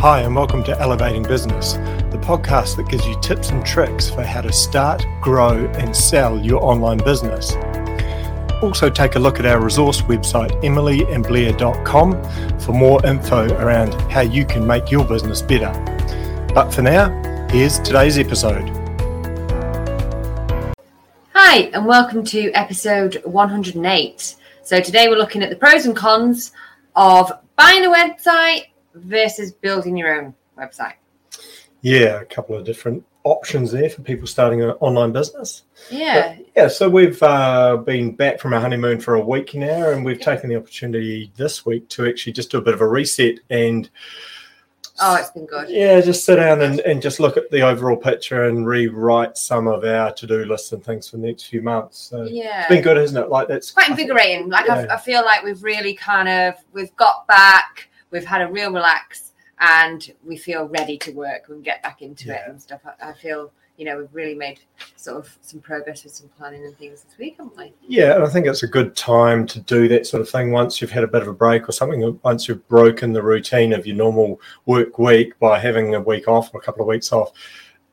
Hi, and welcome to Elevating Business, the podcast that gives you tips and tricks for how to start, grow, and sell your online business. Also, take a look at our resource website, emilyandblair.com, for more info around how you can make your business better. But for now, here's today's episode. Hi, and welcome to episode 108. So, today we're looking at the pros and cons of buying a website versus building your own website. Yeah, a couple of different options there for people starting an online business. Yeah. But, yeah, so we've uh, been back from our honeymoon for a week now, and we've taken the opportunity this week to actually just do a bit of a reset and Oh, it's been good. yeah, just sit down and, and just look at the overall picture and rewrite some of our to do lists and things for the next few months. So Yeah. it's been good, isn't it? Like that's quite invigorating. Like Yeah. I, I feel like we've really kind of we've got back, we've had a real relax, and we feel ready to work and get back into it and stuff. I, I feel you know we've really made sort of some progress with some planning and things this week, haven't we? Yeah, and I think it's a good time to do that sort of thing once you've had a bit of a break or something. Once you've broken the routine of your normal work week by having a week off or a couple of weeks off,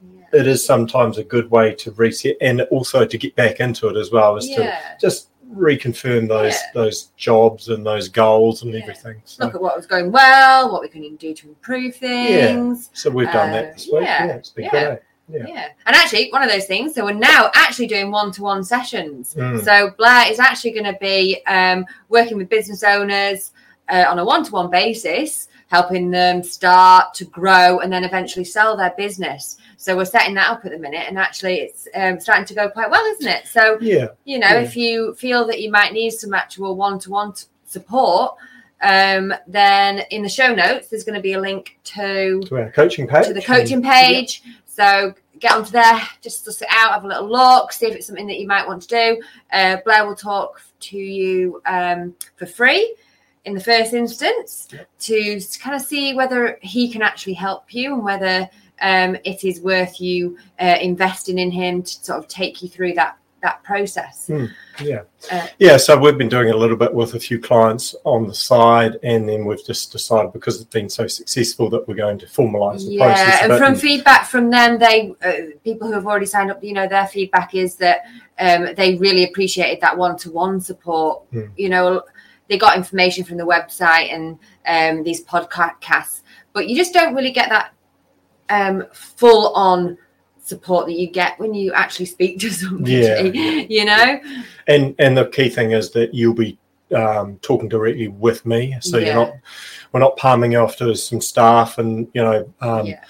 Yeah. it is sometimes a good way to reset and also to get back into it as well. Is to just reconfirm those Yeah. those jobs and those goals and Yeah. everything. So, Look at what was going well, what we can do to improve things. Yeah. so we've done Uh, that this week. yeah, Yeah, it's been eh? Yeah. Yeah. And actually, one of those things. So we're now actually doing one-to-one sessions. Mm. So Blair is actually going to be um, working with business owners uh, on a one-to-one basis, helping them start to grow and then eventually sell their business. So we're setting that up at the minute, and actually, it's um, starting to go quite well, isn't it? So Yeah, you know, Yeah. if you feel that you might need some actual one-to-one support. Um, then in the show notes, there's going to be a link to to our coaching page. to the coaching page. So get onto there, just suss it out, have a little look, see if it's something that you might want to do. Uh, Blair will talk to you um, for free in the first instance to kind of see whether he can actually help you and whether um, it is worth you uh, investing in him to sort of take you through that that process. Yeah. Uh, yeah. So we've been doing it a little bit with a few clients on the side, and then we've just decided because it's been so successful that we're going to formalise the process. Yeah, and from feedback from them, they uh, people who have already signed up, you know, their feedback is that um, they really appreciated that one-to-one support. Hmm. You know, they got information from the website and um, these podcasts, but you just don't really get that um, full-on support that you get when you actually speak to somebody. Yeah. You know, and and the key thing is that you'll be um, talking directly with me, so Yeah. you're not we're not palming off to some staff and you know um, yeah,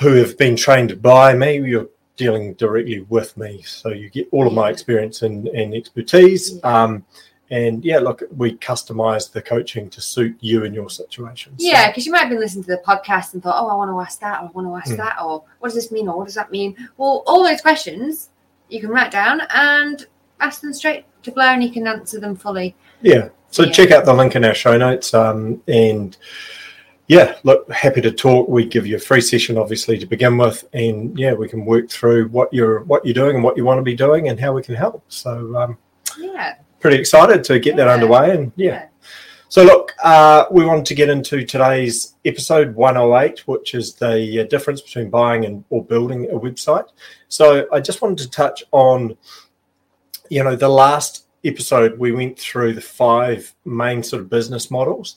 who have been trained by me. You're dealing directly with me, so you get all of my experience and, and expertise. Um, and yeah, look, we customize the coaching to suit you and your situation. So- Yeah, because you might have been listening to the podcast and thought, oh, I want to ask that, or I want to ask Mm. that, or what does this mean, or what does that mean? Well, all those questions you can write down and ask them straight to Blair, and he can answer them fully. Yeah. So Yeah. check out the link in our show notes. Um, and yeah, look, happy to talk. We give you a free session, obviously, to begin with, and yeah, we can work through what you're what you're doing and what you want to be doing and how we can help. So um, Yeah, pretty excited to get that underway. And yeah. So look, uh, we wanted to get into today's episode 108, which is the uh, difference between buying and or building a website. So I just wanted to touch on, you know, the last episode we went through the five main sort of business models.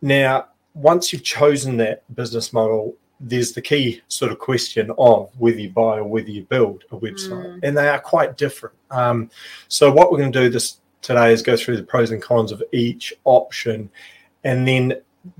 Now, once you've chosen that business model, there's the key sort of question of whether you buy or whether you build a website, Mm. and they are quite different. Um, so what we're going to do this today is go through the pros and cons of each option, and then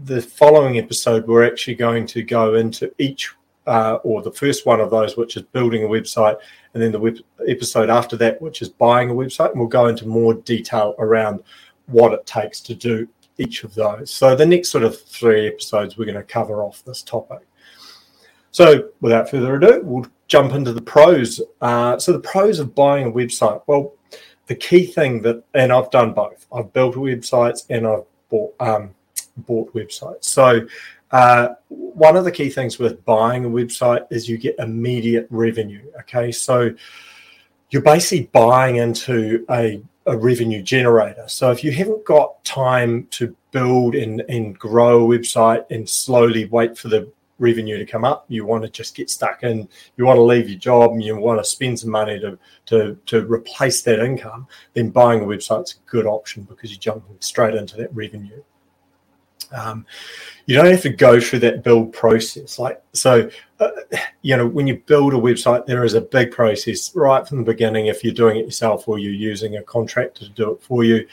the following episode we're actually going to go into each uh, or the first one of those, which is building a website, and then the web- episode after that, which is buying a website, and we'll go into more detail around what it takes to do each of those. So the next sort of three episodes, we're going to cover off this topic. So without further ado, we'll jump into the pros. Uh, so the pros of buying a website. Well, the key thing that, and I've done both. I've built websites and I've bought um, bought websites. So uh, one of the key things with buying a website is you get immediate revenue. Okay, so you're basically buying into a a revenue generator. So if you haven't got time to build and, and grow a website and slowly wait for the revenue to come up, you want to just get stuck in, you want to leave your job and you want to spend some money to, to, to replace that income, then buying a website's a good option because you're jumping straight into that revenue. Um, you don't have to go through that build process. Like so, uh, you know, when you build a website, there is a big process right from the beginning. If you're doing it yourself or you're using a contractor to do it for you,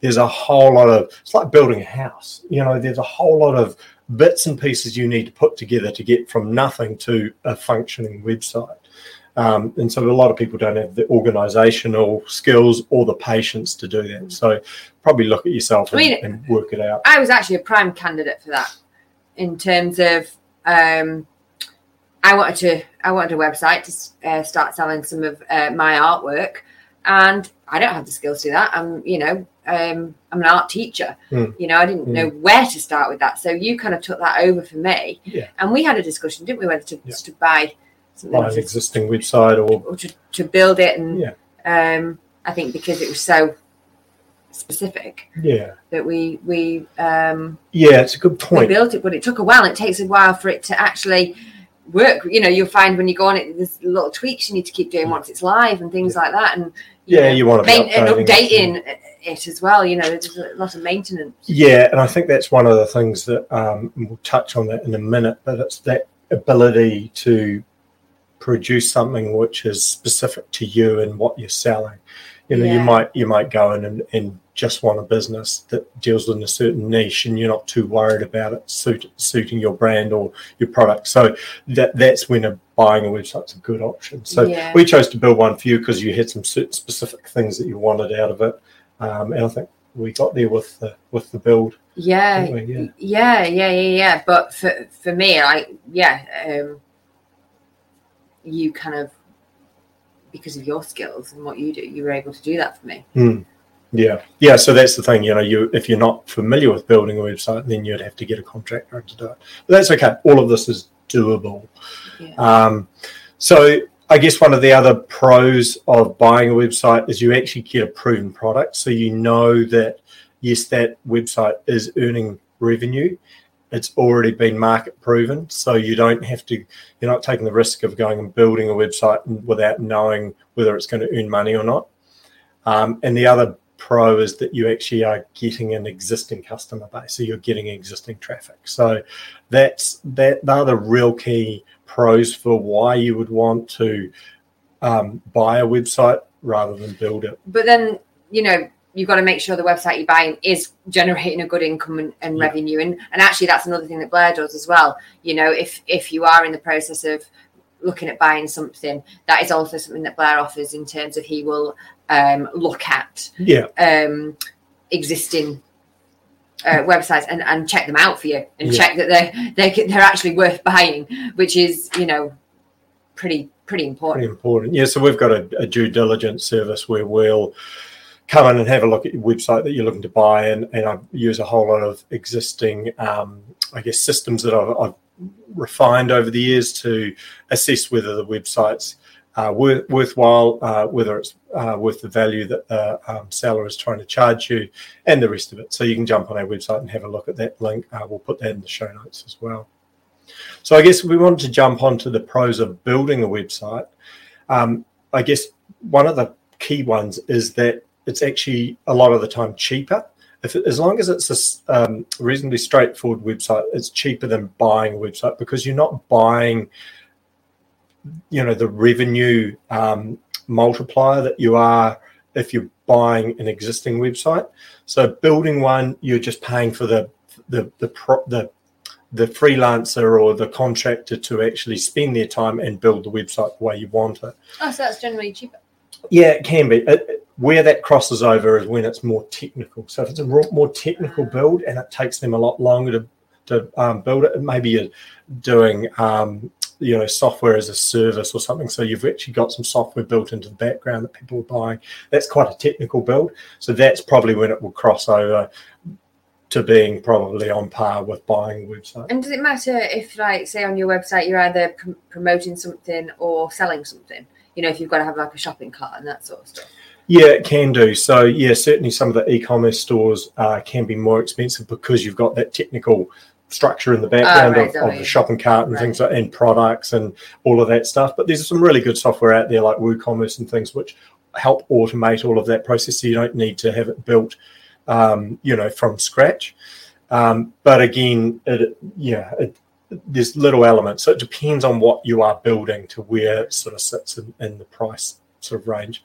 there's a whole lot of. It's like building a house. You know, there's a whole lot of bits and pieces you need to put together to get from nothing to a functioning website. Um, and so a lot of people don't have the organizational skills or the patience to do that. So probably look at yourself and, I mean, and work it out. I was actually a prime candidate for that in terms of um, I wanted to I wanted a website to uh, start selling some of uh, my artwork, and I don't have the skills to do that. I'm you know um, I'm an art teacher. Mm. You know I didn't mm. know where to start with that, so you kind of took that over for me, yeah. and we had a discussion, didn't we, whether to, yeah. to buy buy an existing website or, or to, to, build it. And yeah. um, I think because it was so specific, yeah, that we we um, yeah, it's a good point. We built it, but it took a while. It takes a while for it to actually work. You know, you'll find when you go on it, there's little tweaks you need to keep doing once it's live and things yeah. like that. And you yeah, know, you want to main, and updating it. it as well. You know, there's a lot of maintenance. Yeah, and I think that's one of the things that um, we'll touch on that in a minute. But it's that ability to produce something which is specific to you and what you're selling. You know, yeah. you might you might go in and, and just want a business that deals in a certain niche, and you're not too worried about it suit, suiting your brand or your product. So that that's when a buying a website's a good option. So yeah. we chose to build one for you because you had some specific things that you wanted out of it, um, and I think we got there with the with the build. Yeah, yeah, yeah, yeah, yeah, yeah. But for for me, I yeah. Um, you kind of because of your skills and what you do, you were able to do that for me. Mm. Yeah, yeah. So that's the thing. You know, you if you're not familiar with building a website, then you'd have to get a contractor to do it. But that's okay. All of this is doable. Yeah. Um, so I guess one of the other pros of buying a website is you actually get a proven product. So you know that yes, that website is earning revenue it's already been market proven. So you don't have to, you're not taking the risk of going and building a website without knowing whether it's going to earn money or not. Um, and the other pro is that you actually are getting an existing customer base. So you're getting existing traffic. So that's that they're the real key pros for why you would want to um, buy a website rather than build it. But then, you know, you've got to make sure the website you're buying is generating a good income and, and yeah. revenue. And, and actually, that's another thing that Blair does as well. You know, if if you are in the process of looking at buying something, that is also something that Blair offers in terms of he will um, look at yeah. um, existing uh, websites and, and check them out for you and yeah. check that they're, they're they're actually worth buying, which is you know pretty pretty important. Pretty important, yeah. So we've got a, a due diligence service where we'll come in and have a look at your website that you're looking to buy, and, and I use a whole lot of existing, um, I guess, systems that I've, I've, refined over the years to assess whether the website's uh, worth, worthwhile, uh, whether it's uh, worth the value that the um, seller is trying to charge you, and the rest of it. So you can jump on our website and have a look at that link. Uh, we'll put that in the show notes as well. So I guess we wanted to jump onto the pros of building a website. Um, I guess one of the key ones is that it's actually a lot of the time cheaper. If as long as it's a um, reasonably straightforward website, it's cheaper than buying a website because you're not buying, you know, the revenue um, multiplier that you are if you're buying an existing website. So building one, you're just paying for the the the pro, the the freelancer or the contractor to actually spend their time and build the website the way you want it. Oh, so that's generally cheaper. Yeah, it can be. It, where that crosses over is when it's more technical. So if it's a more technical build and it takes them a lot longer to to um, build it, maybe you're doing um, you know software as a service or something. So you've actually got some software built into the background that people are buying. That's quite a technical build. So that's probably when it will cross over to being probably on par with buying a website. And does it matter if, like, say on your website, you're either pr- promoting something or selling something? You know, if you've got to have like a shopping cart and that sort of stuff. Yeah, it can do. So, yeah, certainly some of the e-commerce stores uh, can be more expensive because you've got that technical structure in the background Oh, right, of, of the shopping cart and Right. things like, and products and all of that stuff. But there's some really good software out there like WooCommerce and things which help automate all of that process. So you don't need to have it built, um, you know, from scratch. Um, but again, it, yeah, it, there's little elements. So it depends on what you are building to where it sort of sits in, in the price sort of range.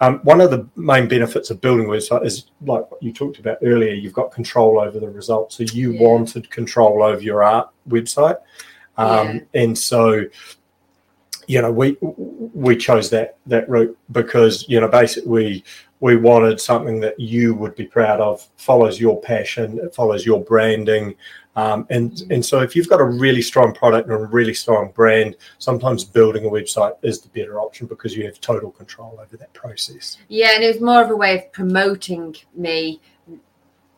Um, one of the main benefits of building a website is like what you talked about earlier. You've got control over the results. So you Yeah. wanted control over your art website, um, and so you know we we chose that that route because you know basically we wanted something that you would be proud of, follows your passion, it follows your branding, um, and and so if you've got a really strong product and a really strong brand, sometimes building a website is the better option because you have total control over that process. Yeah, and it was more of a way of promoting me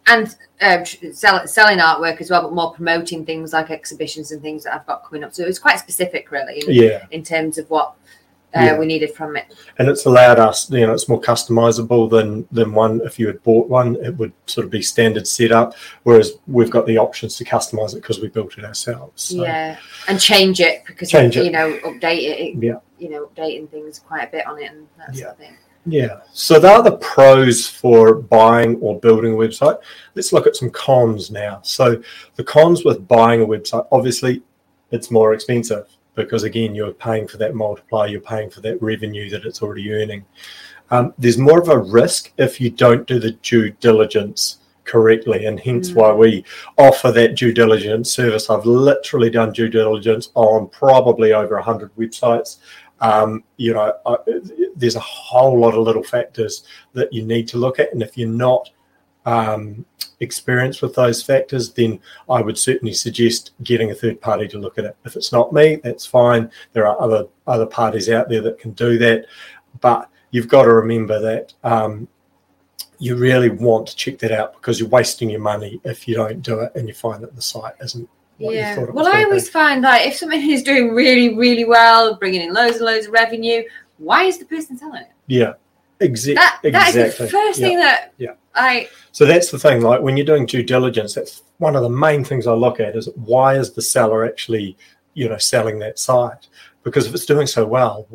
and um, sell, selling artwork as well, but more promoting things like exhibitions and things that I've got coming up. So it was quite specific, really, in, Yeah, in terms of what uh, Yeah. we needed from it. and it's allowed us, you know, it's more customizable than than one. If you had bought one, it would sort of be standard setup, whereas we've got the options to customize it because we built it ourselves. So, Yeah, and change it because Change it. you know update it. it- Yeah. you know updating things quite a bit on it and that Yeah. sort of thing. Yeah. So there are the pros for buying or building a website. Let's look at some cons now. So the cons with buying a website, obviously, it's more expensive because again, you're paying for that multiplier, you're paying for that revenue that it's already earning. Um, there's more of a risk if you don't do the due diligence correctly, and hence Mm. why we offer that due diligence service. I've literally done due diligence on probably over 100 websites. Um, you know, I, there's a whole lot of little factors that you need to look at, and if you're not um, experienced with those factors, then I would certainly suggest getting a third party to look at it. If it's not me, that's fine. There are other other parties out there that can do that, but you've got to remember that um, you really want to check that out because you're wasting your money if you don't do it and you find that the site isn't what you yeah. thought it Well, I gonna be. always find like if something is doing really, really well, bringing in loads and loads of revenue, why is the person selling it? yeah, exa- That that is exactly. the first Yeah. thing that Yeah. I So that's the thing. Like when you're doing due diligence, that's one of the main things I look at is why is the seller actually, you know, selling that site? Because if it's doing so well,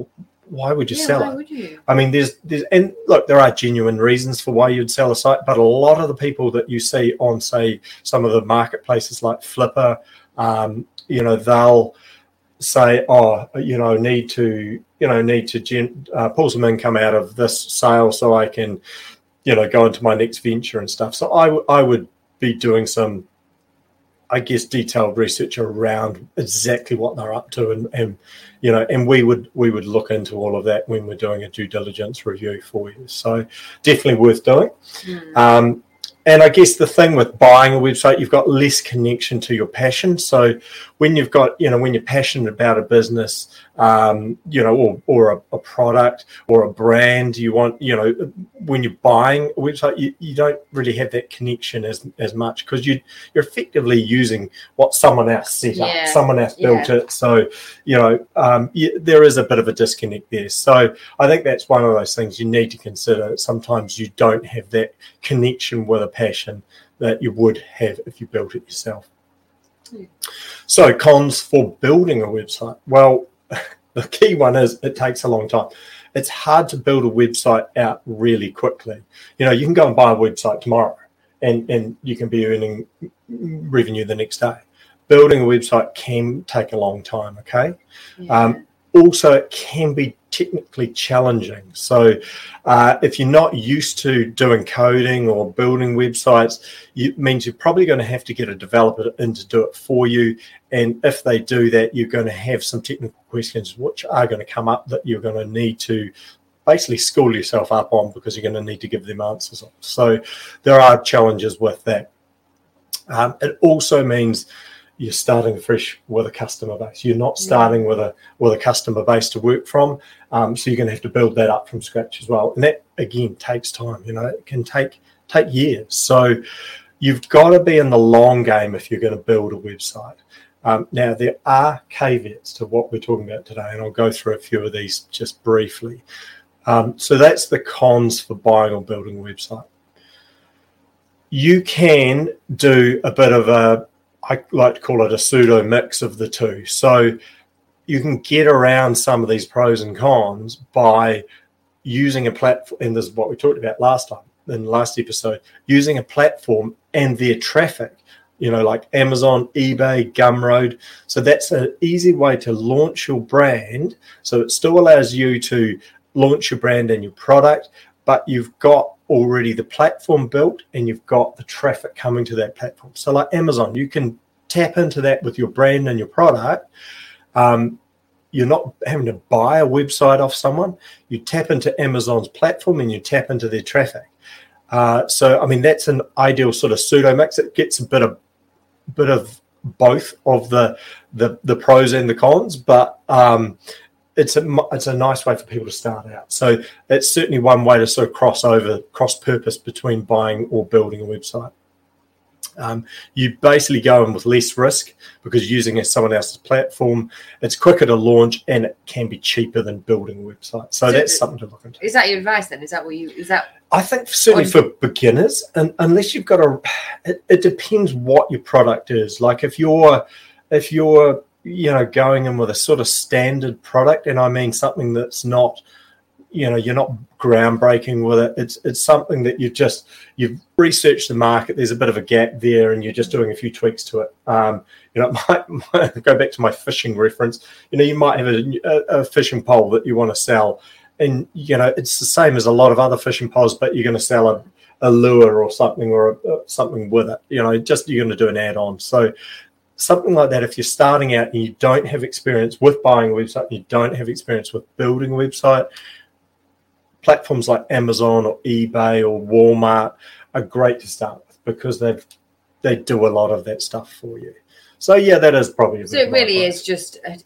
why would you yeah, sell why it? would you? I mean, there's there's and look, there are genuine reasons for why you'd sell a site, but a lot of the people that you see on, say, some of the marketplaces like Flippa, um, you know, they'll say, "Oh, you know, need to, you know, need to gen- uh, pull some income out of this sale so I can, you know, go into my next venture and stuff." So I w- I would be doing some, I guess, detailed research around exactly what they're up to and and you know and we would we would look into all of that when we're doing a due diligence review for you so definitely worth doing Hmm. um, and i guess the thing with buying a website you've got less connection to your passion. So when you've got you know when you're passionate about a business um, you know or, or a, a product or a brand you want you know when you're buying a website you, you don't really have that connection as as much because you you're effectively using what someone else set up Yeah, someone else built it. So you know um, y there is a bit of a disconnect there. So i think that's one of those things you need to consider. Sometimes you don't have that connection with a passion that you would have if you built it yourself. So cons for building a website. Well the key one is it takes a long time. It's hard to build a website out really quickly. You know you can go and buy a website tomorrow and and you can be earning revenue the next day. Building a website can take a long time okay? Yeah. um, also it can be technically challenging. So uh, if you're not used to doing coding or building websites it means you're probably going to have to get a developer in to do it for you. And if they do that you're going to have some technical questions which are going to come up that you're going to need to basically school yourself up on because you're going to need to give them answers on. So there are challenges with that. Um, it also means you're starting fresh with a customer base. You're not starting with a with a customer base to work from, um, so you're going to have to build that up from scratch as well. And that again takes time. You know, it can take take years. So you've got to be in the long game if you're going to build a website. Um, now there are caveats to what we're talking about today, and I'll go through a few of these just briefly. Um, so that's the cons for buying or building a website. You can do a bit of a, I like to call it a pseudo mix of the two. So you can get around some of these pros and cons by using a platform, and this is what we talked about last time in the last episode, using a platform and their traffic, you know, like Amazon, eBay, Gumroad. So that's an easy way to launch your brand. So it still allows you to launch your brand and your product, but you've got already the platform built and you've got the traffic coming to that platform. So, like Amazon, you can tap into that with your brand and your product. Um, you're not having to buy a website off someone. You tap into Amazon's platform and you tap into their traffic. Uh, so, I mean, that's an ideal sort of pseudo mix. It gets a bit of bit of both of the the, the pros and the cons, but um, it's a it's a nice way for people to start out. So it's certainly one way to sort of cross over, cross purpose between buying or building a website. Um, you basically go in with less risk because using someone else's platform, it's quicker to launch and it can be cheaper than building a website. So, so that's something to look into. Is that your advice then? Is that what you is that? I think certainly for beginners, and unless you've got a, it, it depends what your product is. Like if you're if you're you know going in with a sort of standard product and i mean something that's not you know you're not groundbreaking with it. It's it's something that you've just you've researched the market. There's a bit of a gap there and you're just doing a few tweaks to it. Um, you know it might, might, go back to my fishing reference. You know you might have a, a, fishing pole that you want to sell and you know it's the same as a lot of other fishing poles but you're going to sell a, a lure or something or a, something with it. You know just you're going to do an add-on. So something like that, if you're starting out and you don't have experience with buying a website, you don't have experience with building a website, platforms like Amazon or eBay or Walmart are great to start with because they've they do a lot of that stuff for you. So yeah, that is probably. so it really is just a,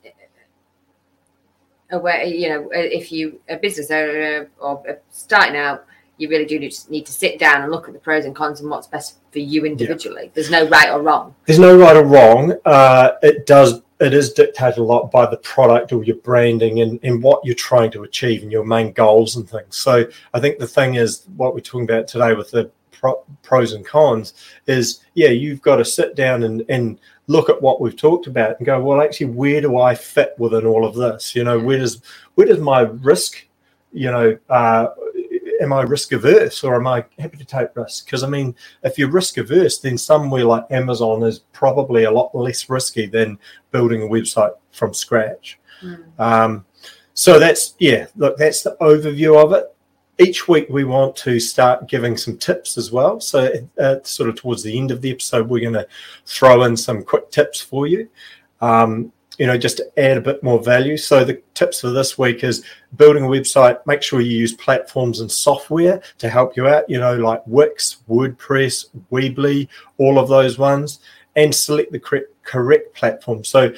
a, way, you know, if you a business owner or starting out, you really do need to sit down and look at the pros and cons and what's best for you individually. Yeah. There's no right or wrong. There's no right or wrong. Uh, it does. It is dictated a lot by the product or your branding and, and what you're trying to achieve and your main goals and things. So I think the thing is what we're talking about today with the pro, pros and cons is yeah, you've got to sit down and, and look at what we've talked about and go, well, actually, where do I fit within all of this? You know, where does where does my risk, you know, uh, am I risk averse or am I happy to take risks? Because I mean, if you're risk averse, then somewhere like Amazon is probably a lot less risky than building a website from scratch. Mm. Um, so that's yeah, look, that's the overview of it. Each week we want to start giving some tips as well. So uh, sort of towards the end of the episode, we're going to throw in some quick tips for you. Um, you know, just to add a bit more value. So the tips for this week is building a website. Make sure you use platforms and software to help you out. You know, like Wix, WordPress, Weebly, all of those ones, and select the correct, correct platform. So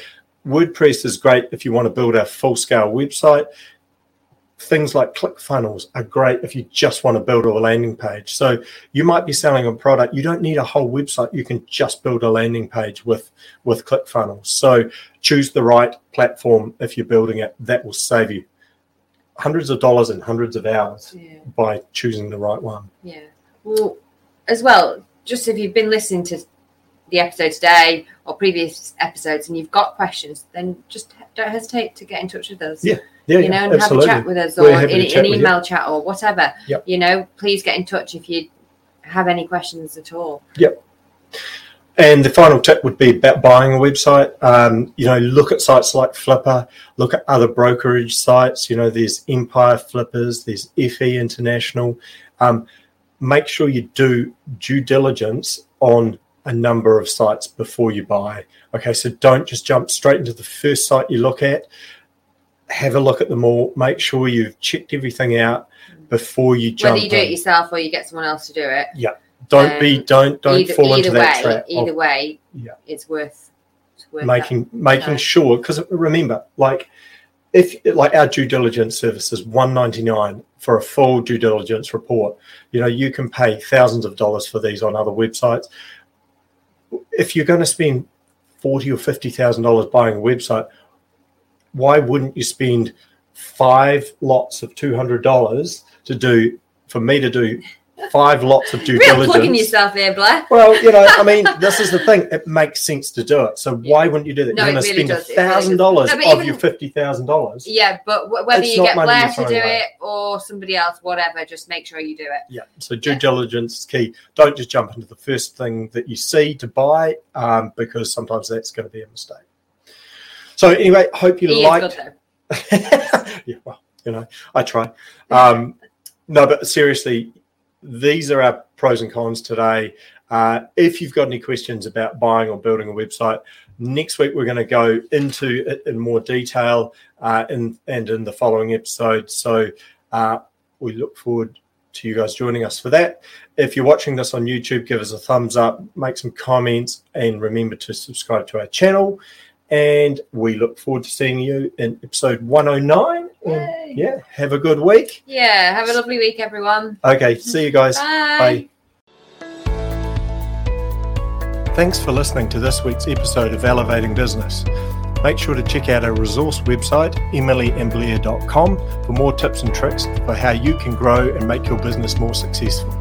WordPress is great if you want to build a full scale website things like ClickFunnels are great if you just want to build a landing page. So you might be selling a product, you don't need a whole website. You can just build a landing page with with ClickFunnels. So choose the right platform if you're building it. That will save you hundreds of dollars and hundreds of hours yeah. by choosing the right one. Yeah. Well, as well, just if you've been listening to the episode today or previous episodes and you've got questions, then just don't hesitate to get in touch with us. Yeah yeah, you know, and absolutely. have a chat with us or in, an email chat or whatever. Yep. You know, please get in touch if you have any questions at all. Yep. And the final tip would be about buying a website. Um, you know, look at sites like Flippa, look at other brokerage sites. You know, there's Empire Flippers, there's FE International. Um, make sure you do due diligence on a number of sites before you buy. Okay, so don't just jump straight into the first site you look at have a look at them all. Make sure you've checked everything out before you jump. Whether you do in. it yourself or you get someone else to do it. Yeah. Don't um, be don't don't either, fall either into way, that trap. Either of, way, yeah, it's worth, it's worth making that, making sure because remember, like if like our due diligence service is 199 for a full due diligence report you know you can pay thousands of dollars for these on other websites if you're going to spend 40 or 50 thousand dollars buying a website why wouldn't you spend five lots of two hundred dollars to do for me to do five lots of due Real diligence. plugging yourself here, Blair. Well, you know, I mean, this is the thing. It makes sense to do it. So why wouldn't you do that? No, You're going to really spend a does. Really thousand dollars No, of even- your fifty thousand dollars. Yeah, but w- whether It's you get money Blair to do away. it or somebody else, whatever, just make sure you do it. Yeah. So due diligence is key. Don't just jump into the first thing that you see to buy, um, because sometimes that's going to be a mistake. So anyway, hope you He liked. is good though. yeah, well, you know, I try. Um, no, but seriously, these are our pros and cons today. Uh, if you've got any questions about buying or building a website, next week we're going to go into it in more detail uh, in, and in the following episode. So uh, we look forward to you guys joining us for that. If you're watching this on YouTube, give us a thumbs up, make some comments, and remember to subscribe to our channel. And we look forward to seeing you in episode 109. Yay. yeah, have a good week. Yeah, have a lovely week, everyone. Okay, see you guys. Bye. Bye. Thanks for listening to this week's episode of Elevating Business. Make sure to check out our resource website, emilyandblair.com, for more tips and tricks for how you can grow and make your business more successful.